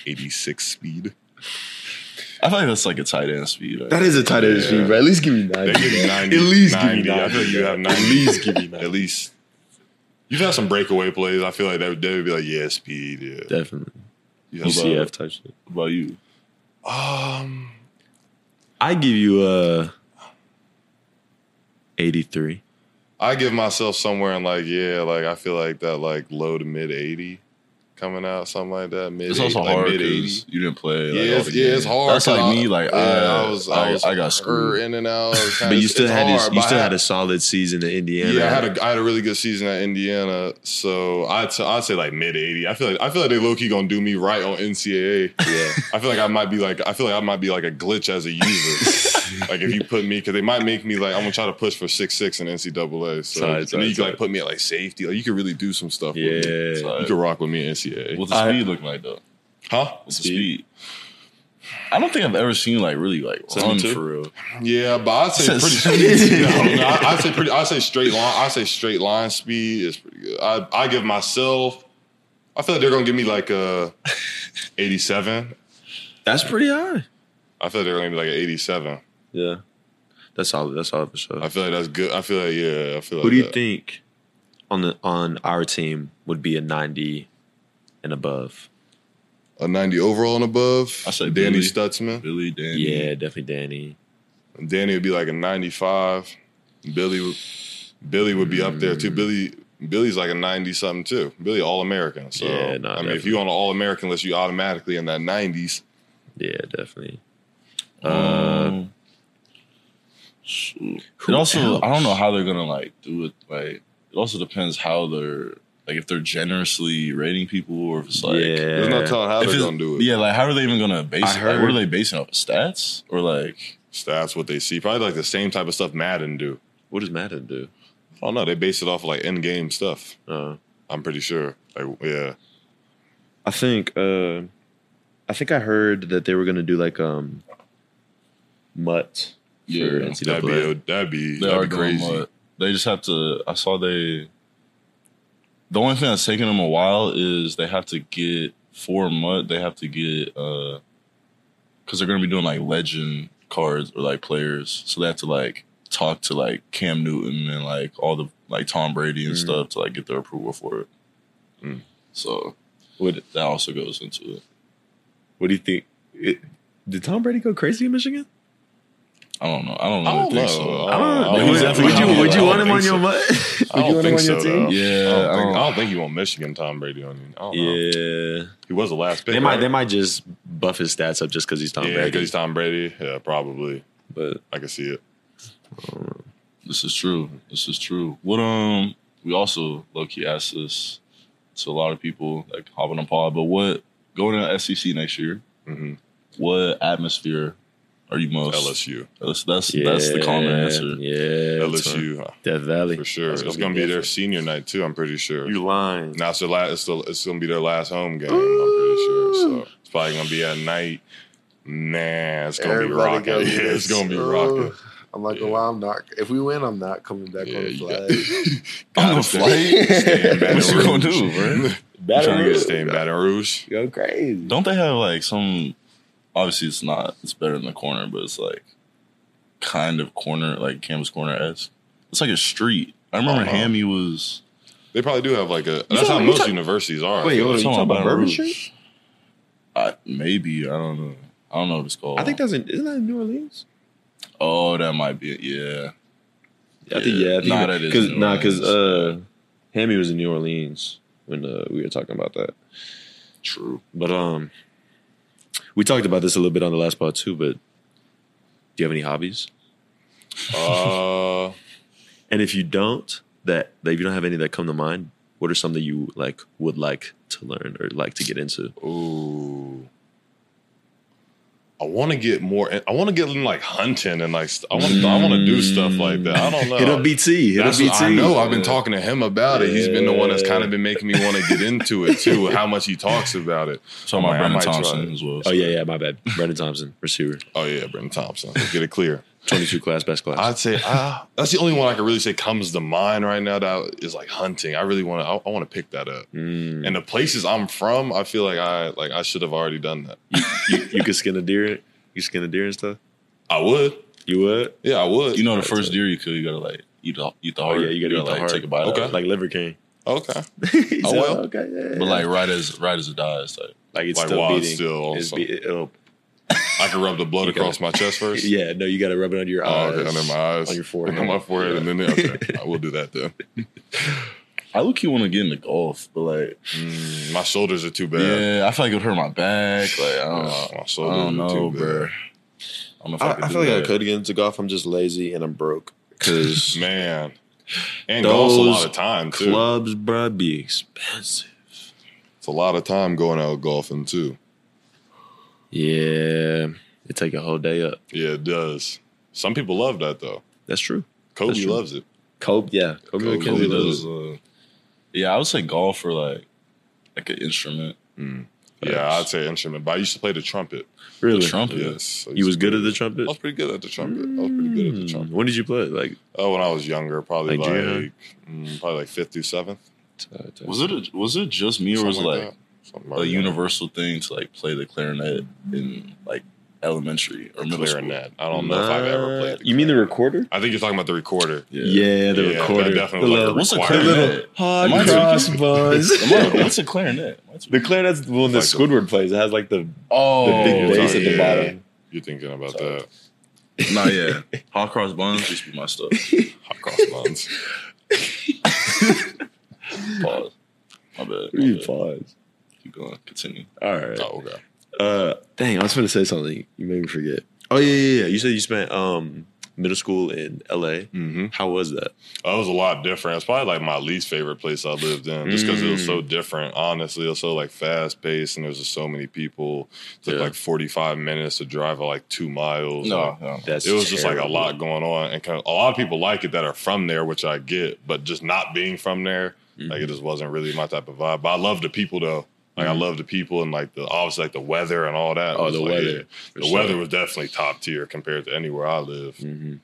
eighty six speed. I feel like that's like a tight end speed. Right? that is a tight end Yeah. speed, bro. At least give me They ninety. give ninety. At least give me 90. I feel like you have ninety. At least give me ninety. At least. You've had some breakaway plays. I feel like they would, they would be like, yeah, speed. Yeah. definitely. You have some- UCF touched it. What about you? Um, I give you a eighty three. I give myself somewhere in like yeah, like I feel like that like low to mid eighty coming out, something like that. Mid It's also 80, like hard mid because you didn't play. Like, Yeah, it's, the yeah, it's hard. That's 'cause like me. Like yeah, I, I was, I, I, was I got hurt screwed. in and out. But you still it's had this, hard, you still I had a solid season in Indiana. Yeah, I had a I had a really good season at Indiana, so I'd say, I'd say like mid eighty. I feel like I feel like they low key gonna do me right on NCAA. Yeah, I feel like I might be like I feel like I might be like a glitch as a user. [LAUGHS] [LAUGHS] like if you put me because they might make me like I'm gonna try to push for six six in NCAA. So Tight, and then you tight, can like put me at like safety. Like you could really do some stuff. with me. Yeah. you could rock with me in NCAA. What's the I- speed look like though? huh? What's the speed? I don't think I've ever seen like really like run 72? for real. Yeah, but I'd say Said pretty. [LAUGHS] no, no, I- I'd say pretty. I'd say straight line. I'd say straight line speed is pretty good. I I give myself. I feel like they're gonna give me like a eighty-seven. That's pretty high. I feel like they're gonna be like an eighty-seven. Yeah, that's solid. That's solid for sure. I feel like that's good. I feel like yeah. I feel like Who do you that. think on the on our team would be a ninety and above? a ninety overall and above? I say Danny Billy. Stutzman. Billy, Danny. Yeah, definitely Danny. Danny would be like a ninety-five. Billy would Billy would be up there Mm. too. Billy. Billy's like a ninety something too. Billy all American. So Yeah, no, I mean, if definitely. you on an all American list, you automatically in that nineties. Yeah, definitely. Uh, Um, shoot. It also, I don't know how they're gonna like do it. Like, it also depends how they're like if they're generously rating people or if it's like yeah, There's no telling how if they're gonna do it. Yeah, like how are they even gonna base I it? Like, what are they basing off of stats or like? Stats, what they see. Probably like the same type of stuff Madden do. what does Madden do? I don't know. They base it off of like in game stuff. Uh, I'm pretty sure. Like, yeah. I think uh, I think I heard that they were gonna do like um, MUT for Yeah, That'd be that'd be, They that'd be crazy. They just have to. I saw they. The only thing that's taking them a while is they have to get for mud. They have to get uh, because they're gonna be doing like legend cards or like players, so they have to like talk to like Cam Newton and like all the like Tom Brady and Mm. stuff to like get their approval for it. Mm. So that also goes into it. what do you think? It, did Tom Brady go crazy in Michigan? I don't know. I don't I don't think know. so. I don't know. But he was would, would you would you want him on don't your think butt? I Would you don't want him think on so. your team? though. Yeah, I don't, I think, don't- I don't think you want Michigan Tom Brady on you. I don't know. Yeah, He was the last pick. they might right? they might just buff his stats up just because he's Tom yeah, Brady. because he's Tom Brady. Yeah, probably. but I can see it. This is true. This is true. What um we also low key asked this to a lot of people like hopping on pod, but what going to SEC next year? Mhm. What atmosphere are you most LSU. That's that's, that's the common answer. Yeah, LSU Death Valley for sure. That's It's gonna be their senior night too. I'm pretty sure. You lying? Now it's their last. It's, the, it's gonna be their last home game. I'm pretty sure. So it's probably gonna be at night. Man, it's gonna Everybody be rocking. go [LAUGHS] Yeah, it's gonna be us. rocking. I'm like, Yeah. well, I'm not. If we win, I'm not coming back Yeah, on the you flag. got [LAUGHS] On the stay- flight? stay [LAUGHS] What you gonna do, bro? You trying to get stay in Baton Rouge? Go crazy. Don't they have like some? Obviously, it's not. It's better than the corner, but it's like kind of corner, like campus corner esque. It's like a street. I remember Uh-huh. Hammy was. They probably do have like a. That's how most talking- universities are. Wait, I feel hold like. on, you talking about Bourbon Street? I, maybe I don't know. I don't know what it's called. I think that's in isn't that in New Orleans? Oh, that might be it. Yeah. I think yeah. I think Nah, it- that is cause, New nah, because Orleans. uh, Hammy was in New Orleans when uh, we were talking about that. True. But um, we talked about this a little bit on the last part too. But do you have any hobbies? Uh, [LAUGHS] And if you don't, that, that if you don't have any that come to mind, what are some that you like would like to learn or like to get into? ooh. I want to get more. I want to get in like hunting and like I want. I want to do stuff like that. I don't know. It'll be Hit That's up what BT. I know. I've been talking to him about it. He's been the one that's kind of been making me want to get into it too. How much he talks about it. So I about Brandon might Thompson as well. Oh yeah, yeah. My bad. Brendan Thompson, receiver, Oh yeah, Brenton Thompson. Let's get it clear. Twenty-two class, best class. I'd say ah, that's the only one I can really say comes to mind right now. That is like hunting. I really want to. I, I want to pick that up. Mm. And the places I'm from, I feel like I like I should have already done that. you, you could skin a deer. You skin a deer and stuff. I would. You would. Yeah, I would. you know, the first deer you kill, you gotta like eat the eat the Oh heart. yeah, you gotta eat the like heart. take a bite. Okay. out. like Liver King. okay. He [LAUGHS] Oh, well. okay, yeah, but like right as right as it dies, like like it's like still beating. it's still It's be- it'll- I can rub the blood You across my chest first. yeah, no, you got to rub it under your Oh, eyes. okay, under my eyes, on your forehead. [LAUGHS] on my forehead, and then the okay, I will do that then. [LAUGHS] I look you want to get into golf, but like Mm, my shoulders are too bad. yeah, I feel like it would hurt my back. Like I don't, my I don't know, too bro. bad. I don't know I, I, I feel like I could get into golf. I'm just lazy and I'm broke. Because [LAUGHS] Man, and golf's a lot of time too. clubs, bruh, be expensive. It's a lot of time going out golfing too. Yeah, it take a whole day up. Yeah, it does. Some people love that though. That's true. Kobe That's true. loves it. Kobe, yeah, Kobe, Kobe Kobe does. does. Uh, yeah, I would say golf for like like an instrument. Yeah, I'd say instrument, but I used to play the trumpet. Really? The trumpet. Yes, I You was good at the trumpet. I was pretty good at the trumpet. I was pretty good at the Mm. trumpet. When did you play? Like, Oh, when I was younger, probably Like like, mm, probably like fifth through seventh. Was it a, was it just me or was it Something like that. Something a like that. universal thing to like play the clarinet in like elementary or middle school? clarinet? I don't know if I've ever played. You mean the recorder? I think you're talking about the recorder. Yeah, the Yeah, recorder. definitely The was little- like What's a requirement. clarinet? hard Am I cross tweaking? buns. What's a clarinet? What's the clarinet's the one that Like the- Squidward plays. It has like the oh, the big yeah, bass at the yeah. bottom. You're thinking about Sorry. that. [LAUGHS] Nah, yeah. Hot cross buns used to be my stuff. [LAUGHS] Hot cross buns. [LAUGHS] Pause. My bad. My bad. pause. Keep going. Continue. All right. oh, okay. Uh, dang, I was going to say something. You made me forget. Oh yeah, yeah, yeah. You said you spent um middle school in L.A. Mm-hmm. How was that? That was a lot different. It's probably like my least favorite place I lived in, just because it was so different. Honestly, it was so like fast paced, and there was just so many people. It took Yeah. like forty five minutes to drive like two miles. No, no. That's it was just like a lot going on, and kind of, a lot of people like it that are from there, which I get. But just not being from there, like it just wasn't really my type of vibe. But I love the people though. Like I love the people and like the obviously like the weather and all that. Oh, the like, weather, yeah. The sure. weather was definitely top tier compared to anywhere I live. Mm-hmm.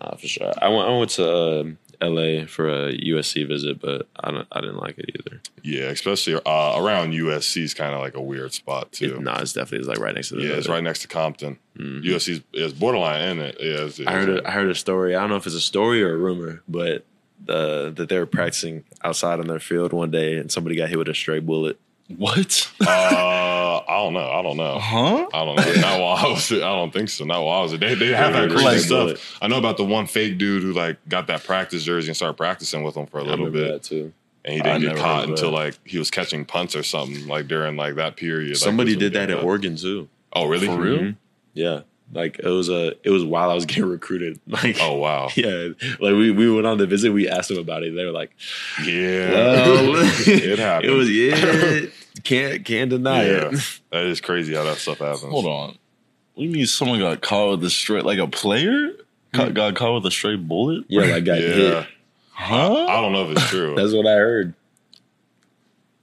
Nah, for sure. I went. I went to um L.A. for a USC visit, but I don't. I didn't like it either. Yeah, especially uh, around USC is kind of like a weird spot too. It, nah, it's definitely it's like right next to the. yeah, it's right next to Compton. Mhm. USC's is borderline in it. Yeah, it's, I heard. A, I heard a story. I don't know if it's a story or a rumor, but uh, that they were practicing outside on their field one day, and somebody got hit with a stray bullet What? Uh, [LAUGHS] I don't know. I don't know. Huh? I don't know. Not while I was. It. I don't think so. Not while I was. It. They they have that crazy like- stuff. I know about the one fake dude who like got that practice jersey and started practicing with them for a I little remember bit, that too. and he didn't get caught until that. like he was catching punts or something like during like that period. Somebody this was did that getting at Oregon too. Oh really? For real? Mhm. Yeah, like it was a it was while I was [LAUGHS] getting recruited. Like Oh wow. [LAUGHS] yeah, like we, we went on the visit. We asked them about it. They were like, Yeah. "Well, [LAUGHS] it happened. It was yeah, can't can't deny Yeah. it. That is crazy how that stuff happens. Hold on. we do mean someone got caught with a straight, like a player Ca- hmm. got caught with a straight bullet? Yeah, like got Yeah. hit. Huh? I don't know if it's true. That's what I heard.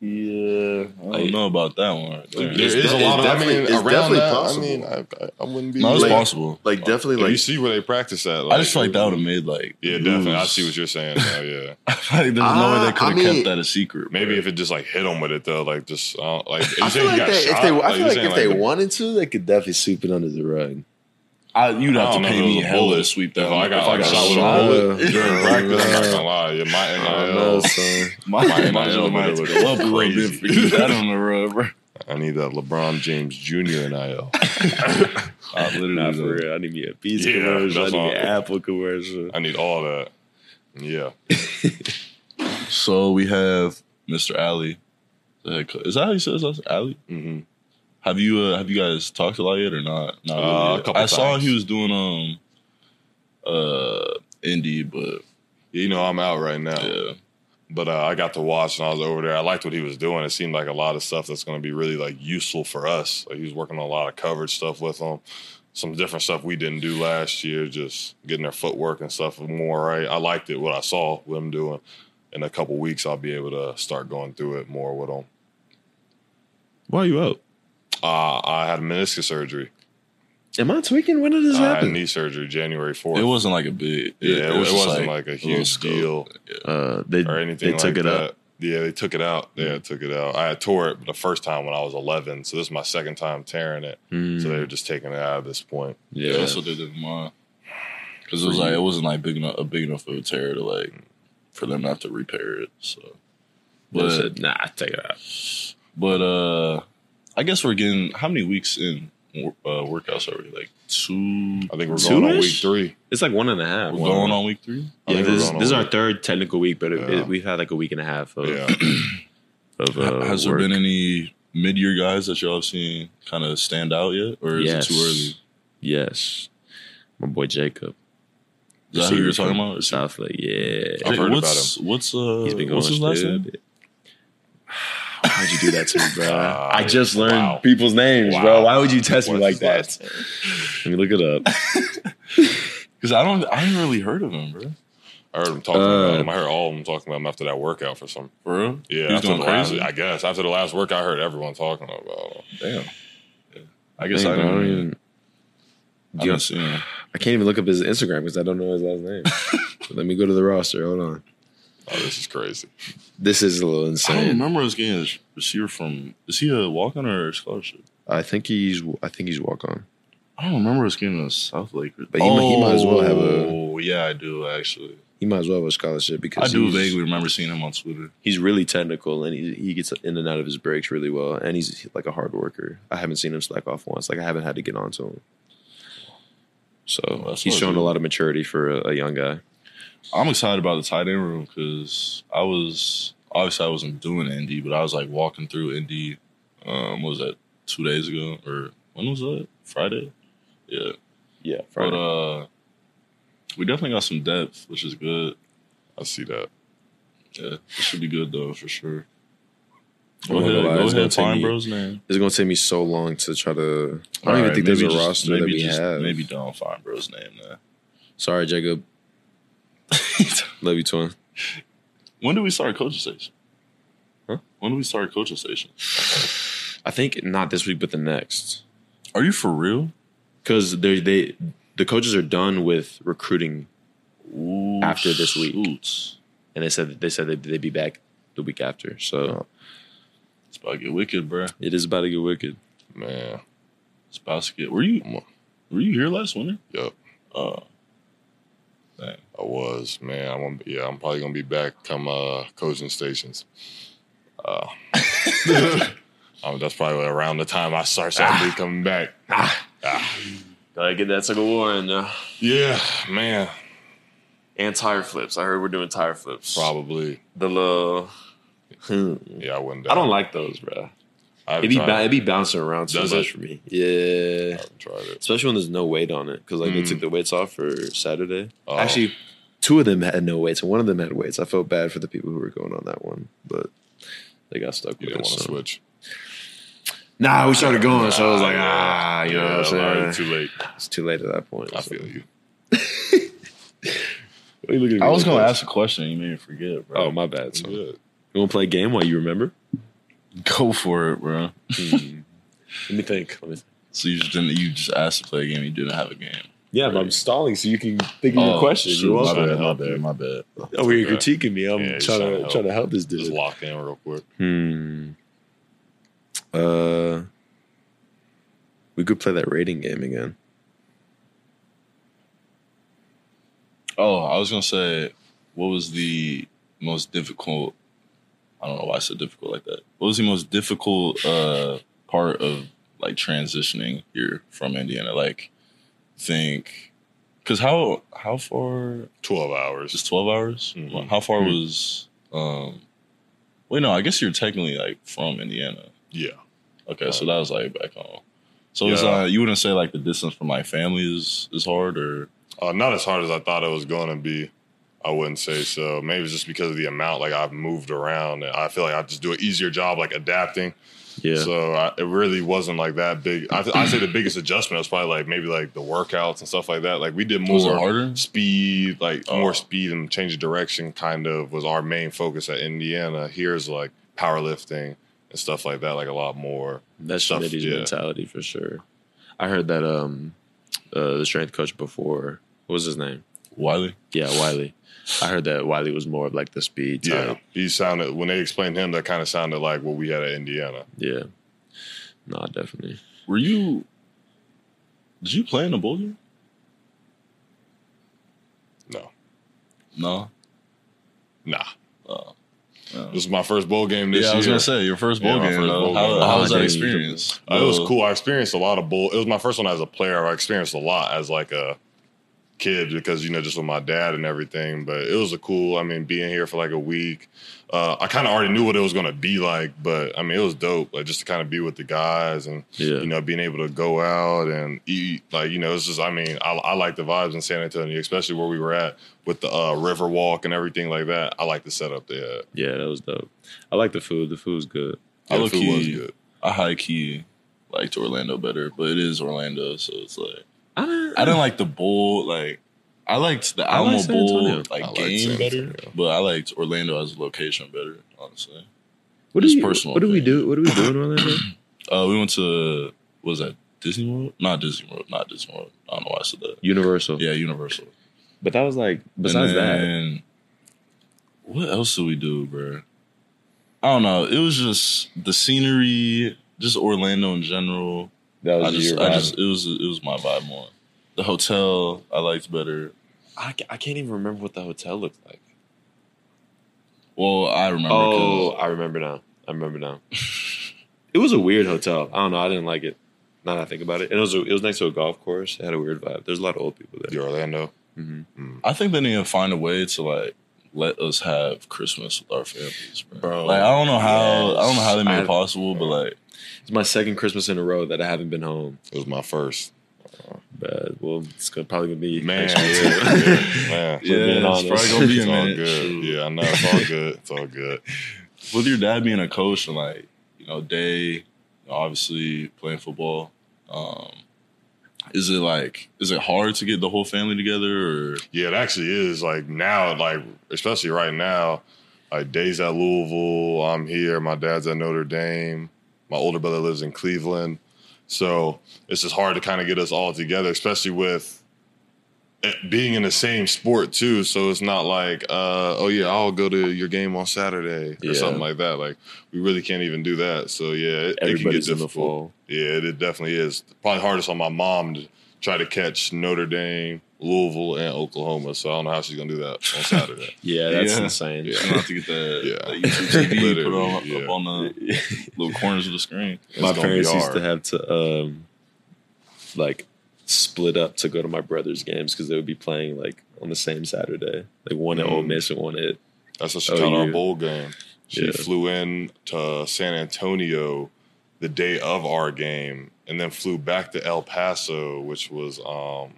Yeah, I don't know about that one. there It's is a de- lot of. it's I mean, definitely- it's around definitely that. possible. I mean, I, I, I wouldn't be. No, it's Like- possible. Like definitely, If like you see where they practice at. I just feel like that would have made like Yeah, definitely. I see what you're saying. Now, yeah, [LAUGHS] like, there's no way they could I have mean- kept that a secret. maybe bro. if it just like hit them with it though, like just uh, like. I feel like they, if they, I feel like if they wanted to, they could definitely sweep it under the rug. I, you'd I have to pay me a hell bullet. to sweep that. If I got like a shot with a shot. bullet [LAUGHS] Yeah. during practice, I'm not gonna lie. Yeah, my [LAUGHS] I don't know, NIL, son. My, My my NIL NIL might have to would've go up a little bit crazy. for you. That on the road, bro. [LAUGHS] I need that LeBron James Jr. NIL. I literally Not for don't. real. I need me a pizza Yeah, commercial. I that's need all. me an Apple commercial. I need all that. Yeah, So we have Mr. Ali. the head co- Is that how you say his last Ali? Mm-hmm. Have you uh, have you guys talked a lot yet or not? Not really Uh, a couple I saw he was doing um uh indie, but you know I'm out right now. yeah. But uh, I got to watch and I was over there. I liked what he was doing. It seemed like a lot of stuff that's going to be really like useful for us. Like he was working on a lot of coverage stuff with them, some different stuff we didn't do last year, just getting their footwork and stuff more right. I liked it what I saw with them doing. In a couple weeks, I'll be able to start going through it more with them. Why are you out? Uh, I had a meniscus surgery. Am I tweaking? When did this I had happen? knee surgery January fourth. It wasn't like a big Yeah, it, was it wasn't like, a huge scope. deal. Uh, they or anything they took like it that. up. Yeah, they took it out. Yeah, took it out. I had tore it the first time when I was 11, so this is my second time tearing it. Mm, So they were just taking it out at this point. Yeah, yeah. that's what they did in mine. Because it was like it wasn't like big enough a big enough of a tear to like for them not to repair it. So, They but said, nah, take it out. but uh, I guess we're getting how many weeks in uh, workouts are we? Like two. I think we're going on week three. It's like one and a half. We're One- going on week three. I Yeah, this, this is our third technical week, but it, Yeah. it, we've had like a week and a half of, Yeah. [CLEARS THROAT] of uh, Has there been any mid year guys that y'all have seen kind of stand out yet, or is Yes. it too early? Yes, my boy Jacob. Is that who you're talking about? South Lake. Yeah, I've heard what's, What's uh? he's been going. what's his last stupid. name? Why'd you do that to me, bro? Uh, [LAUGHS] I just learned wow. people's names, bro. Why would you test me like that? Let me look it up. [LAUGHS] Because I don't, I ain't really heard of him, bro. I heard them talking Uh, about him. I heard all of them talking about him after that workout for some. For real? Yeah, he's after the crazy. last, I guess after the last workout, I heard everyone talking about. him. Damn. Yeah. I guess Dang, I don't even- I don't. I can't even look up his Instagram because I don't know his last name. [LAUGHS] Let me go to the roster. Hold on. Oh, this is crazy. This is a little insane. I don't remember us getting a receiver from. Is he a walk on or a scholarship? I think he's. I think he's walk on. I don't remember us getting a South Lakers. But he might- he might as well have a- Oh yeah, I do actually. He might as well have a scholarship because I do vaguely remember seeing him on Twitter. he's really technical and he, he gets in and out of his breaks really well and he's like a hard worker. I haven't seen him slack off once. Like I haven't had to get onto him. So Well, he's shown a lot of maturity for a, a young guy. I'm excited about the tight end room because I was obviously I wasn't doing Indy, but I was like walking through Indy. Um, what was that two days ago or when was that? Friday. Yeah, Yeah, but uh, we definitely got some depth, which is good. I see that. Yeah, it should be good though for sure. Go ahead, lie, go ahead, find me- bro's name. it's gonna take me so long to try to. I don't All even right, think there's a just- roster that maybe we just- have. Maybe don't find bro's name then. Sorry, Jacob. [LAUGHS] Love you, twin. when do we start coaching station? Huh? When do we start coaching station? I think not this week, but the next. Are you for real? Because they they the coaches are done with recruiting, Ooh, After this week. shoots. and they said they said they'd, they'd be back the week after. So It's about to get wicked, bro. it is about to get wicked. Man, It's about to get. Were you were you here last winter? Yup. Uh, dang. I was man. I'm gonna, yeah. I'm probably gonna be back come uh, coaching stations. Uh, [LAUGHS] um, that's probably around the time I start Saturday coming back. Gotta get that Civil War in. Yeah, man, And tire flips. I heard we're doing tire flips. probably. The little. Hmm. Yeah, I wouldn't. I don't like those, bro. I It be, haven't ba- tried it be bouncing around so Does much it? for me. Yeah. I haven't tried it. Especially when there's no weight on it. Because, like, they Mm. took the weights off for Saturday. Oh. Actually, two of them had no weights, and one of them had weights. I felt bad for the people who were going on that one, but they got stuck You with didn't it. want to so. switch. Nah, we started going, so I was like, ah, you know Yeah, what I'm already saying? Too late. It's too late at that point. I so. feel you. [LAUGHS] What are you looking at I was like gonna that? ask a question. You made me forget, bro. Oh, my bad. So. You Good. want to play a game while you remember? Go for it, bro. Hmm. Let me think. Let me think. So you just didn't. You just asked to play a game. You didn't have a game. Yeah, but I'm stalling so you can think of your Oh, question. shoot, my bad. My bad. My bad. Oh, you're Okay. critiquing me. I'm Yeah, trying to help. trying to help this dude. Just lock in real quick. Hmm. Uh, we could play that rating game again. Oh, I was gonna say, what was the most difficult? I don't know why it's so difficult like that. What was the most difficult uh, part of like transitioning here from Indiana? Like, think, because how how far? Twelve hours. Just twelve hours. Mhm. How far Mhm. was? um Wait, no. I guess you're technically like from Indiana. Yeah. Okay, so that was like back home. So it's uh, you wouldn't say like the distance from my family is is hard or Uh, not as hard as I thought it was going to be. I wouldn't say so. Maybe it's just because of the amount. Like I've moved around, and I feel like I just do an easier job, like adapting. Yeah. So I, it really wasn't like that big. I I say the biggest adjustment was probably like maybe like the workouts and stuff like that. Like we did more harder? speed, like Oh. more speed and change of direction. Kind of was our main focus at Indiana. Here's like powerlifting and stuff like that. Like a lot more. That's Stuff, yeah. mentality for sure. I heard that um, uh, the strength coach before, what was his name? Wiley. Yeah, Wiley. I heard that Wiley was more of like the speed Yeah, type. he sounded when they explained him. That kind of sounded like what we had at Indiana. Yeah. No, definitely. Were you? Did you play in a bowl game? No, No. nah. Oh. No. This is my first bowl game this year. yeah, I was year. gonna say your first bowl Yeah, my game. first bowl how game. how Oh, was that experience? Uh, it was cool. I experienced a lot of bowl. It was my first one as a player. I experienced a lot as like a kid because you know just with my dad and everything. But it was a cool. I mean, being here for like a week. Uh, I kind of already knew what it was going to be like, but I mean, it was dope. Like just to kind of be with the guys and Yeah. you know being able to go out and eat. Like you know, it's just. I mean, I, I like the vibes in San Antonio, especially where we were at with the uh, river walk and everything like that. I like the setup there. Yeah, that was dope. I like the food. The food's good. I Yeah, the look food was good. I high key liked Orlando better, but it is Orlando, so it's like I didn't, like the bowl. Like I liked the I like Alamo San Bowl like I game San better, but I liked Orlando as a location better. Honestly, What Just you, personal What do we do? What do we do in Orlando? [COUGHS] uh, we went to what was that Disney World? Not Disney World. Not Disney World. I don't know why I said that. Universal. Yeah, Universal. But that was like besides and that. what else did we do, bro? I don't know. It was just the scenery, just Orlando in general. That was I just, your I vibe. just, it was, it was my vibe more. The hotel I liked better. I, I can't even remember what the hotel looked like. Well, I remember. Oh, 'cause- I remember now. I remember now. it was a weird hotel. I don't know. I didn't like it. Now that I think about it, and it was a, it was next to a golf course. It had a weird vibe. There's a lot of old people there. The Orlando. hmm I think they need to find a way to like let us have Christmas with our families, bro. Bro, like I don't know how yes. I don't know how they made I- it possible, but like It's my second Christmas in a row that I haven't been home. It was my first. But well, it's gonna, probably gonna be Man, yeah, yeah, [LAUGHS] man. For being it's probably gonna be It's all minute. good. Yeah, I know. It's all good. It's all good. with your dad being a coach and like you know day obviously playing football um is it like is it hard to get the whole family together or Yeah, it actually is. Like now, like especially right now, like days at Louisville, I'm here. My dad's at Notre Dame. My older brother lives in Cleveland. So it's just hard to kind of get us all together, especially with being in the same sport too. So it's not like, uh, oh yeah, I'll go to your game on Saturday or Yeah. something like that. Like we really can't even do that. So yeah, it, it can get Everybody's in the difficult. fall. Yeah, it, it definitely is. Probably hardest on my mom to try to catch Notre Dame Louisville and Oklahoma. So I don't know how she's gonna do that on Saturday. [LAUGHS] Yeah, that's Yeah. insane. I'm gonna have to get that, [LAUGHS] Yeah. that YouTube TV put on, yeah. up on the [LAUGHS] little corners of the screen. It's my parents used to have to um like split up to go to my brother's games because they would be playing like on the same Saturday, like one at Ole Mm. Miss and one at That's what she Oh, caught our you. bowl game. She Yeah. flew in to San Antonio the day of our game, and then flew back to El Paso, which was um,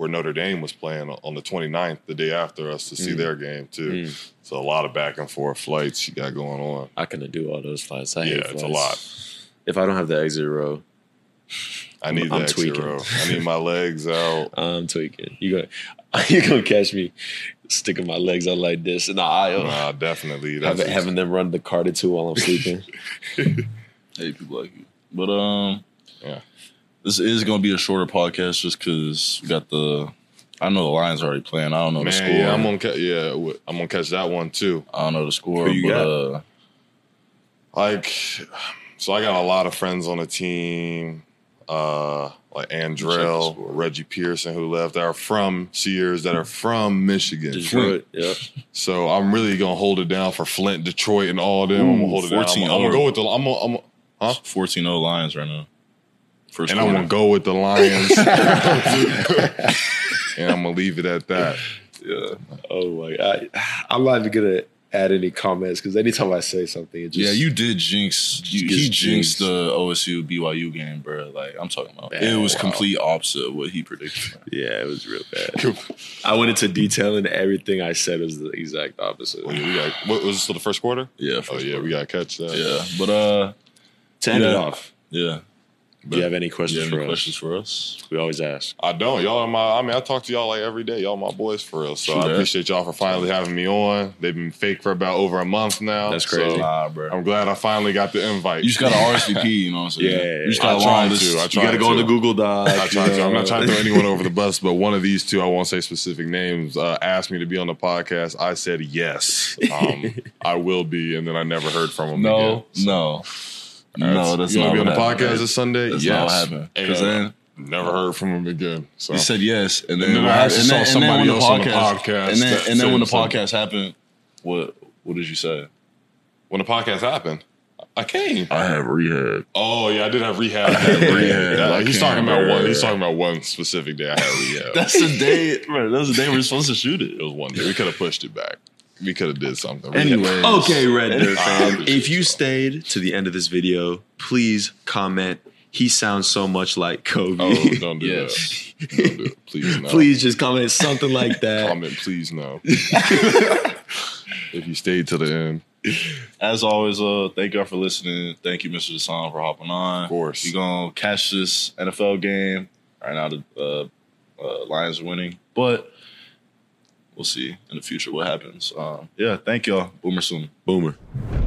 where Notre Dame was playing on the 29th, the day after us, to see Mm. their game too. Mm. So a lot of back and forth flights you got going on. I couldn't do all those flights. I hate Yeah, it's a lot. If I don't have the exit row, I need I'm that tweaking. row. I need my legs out. [LAUGHS] I'm tweaking. You gonna [LAUGHS] you gonna catch me sticking my legs out like this in the aisle, Nah, definitely. having, That's having them run the cart too while I'm [LAUGHS] sleeping. hate people like you. But um, Yeah. This is gonna be a shorter podcast just because we got the. I know the Lions already playing. I don't know the score. Yeah, I'm gonna ca- yeah, w- I'm gonna catch that one too. I don't know the score. Who you but, got? Uh, like so I got a lot of friends on the team, uh like Check Andrell. Reggie Pearson who left that are from Sears that are from Michigan. Detroit, yeah. So I'm really gonna hold it down for Flint, Detroit, and all them. I'm gonna hold it down. I'm, 14 gonna- I'm gonna go with the I'm gonna, I'm gonna, huh? 14 0 Lions right now. First and I'm gonna go with the Lions. [LAUGHS] and I'm gonna leave it at that. Yeah. Oh my god, I'm not even gonna add any comments because anytime I say something, it just yeah, you did jinx. You, he jinxed jinxed. the OSU BYU game, bro. Like I'm talking about, it was wow. complete opposite of what he predicted. Yeah, it was real bad. I went into detail and everything I said was the exact opposite. Oh, yeah, we got what was this for the first quarter? Yeah, Oh yeah, quarter. we gotta catch that. yeah. But uh, To end it Yeah. off, yeah. Do you have any questions have for any us? questions for us? We always ask. I don't. Y'all are my I mean, I talk to y'all like every day. Y'all my boys for real. So True I that. appreciate y'all for finally having me on. They've been fake for about over a month now. That's so crazy. Nah, bro. I'm glad I finally got the invite. You just got an RSVP. You know what I'm saying? Yeah, You just got a tried long to. list. I You got to go on to. the Google Doc. I tried you to. I'm not trying to throw anyone over the [LAUGHS] bus, but one of these two, I won't say specific names, uh, asked me to be on the podcast. I said yes, um, [LAUGHS] I will be, and then I never heard from him. No, again. no, no. That's you not to be on the happened. podcast this Sunday? That's yes. not happened. And Because then never heard from him again. So you said yes, and then then I happened- saw and then- and then somebody when the else on the podcast and then and then when the said something. podcast happened, what what did you say? when the podcast happened, I came. I have rehab. Oh yeah, I did have rehab. [LAUGHS] Rehab. I he's talking about one. He's talking about one specific day I had rehab. [LAUGHS] That's the day, [LAUGHS] bro. That was the day we were supposed to shoot it. it was one day. We could have pushed it back. We could have did something. Anyway, Okay, Red Dirt [LAUGHS] I fan. If you stayed to the end of this video, please comment. He sounds so much like Kobe. Oh, don't do Yes. that. Don't do it. Please no. please just comment something like [LAUGHS] that. comment. Please no. [LAUGHS] if you stayed to the end, As always, uh, thank y'all for listening. Thank you, Mr. Dasan, for hopping on. of course. You're gonna catch this NFL game. Right now, the uh, uh, Lions are winning, but we'll see in the future what happens. Um, yeah, thank y'all. Boomer soon. Boomer.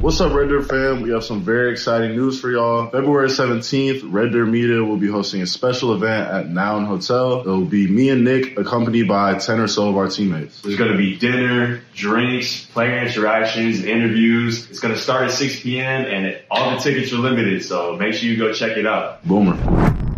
What's up, Red Dirt fam? We have some very exciting news for y'all. February 17th, Red Dirt Media will be hosting a special event at Noun Hotel. It will be me and Nic, accompanied by 10 or so of our teammates. There's going to be dinner, drinks, player interactions, interviews. It's going to start at 6 p.m. and it, all the tickets are limited, so make sure you go check it out. Boomer.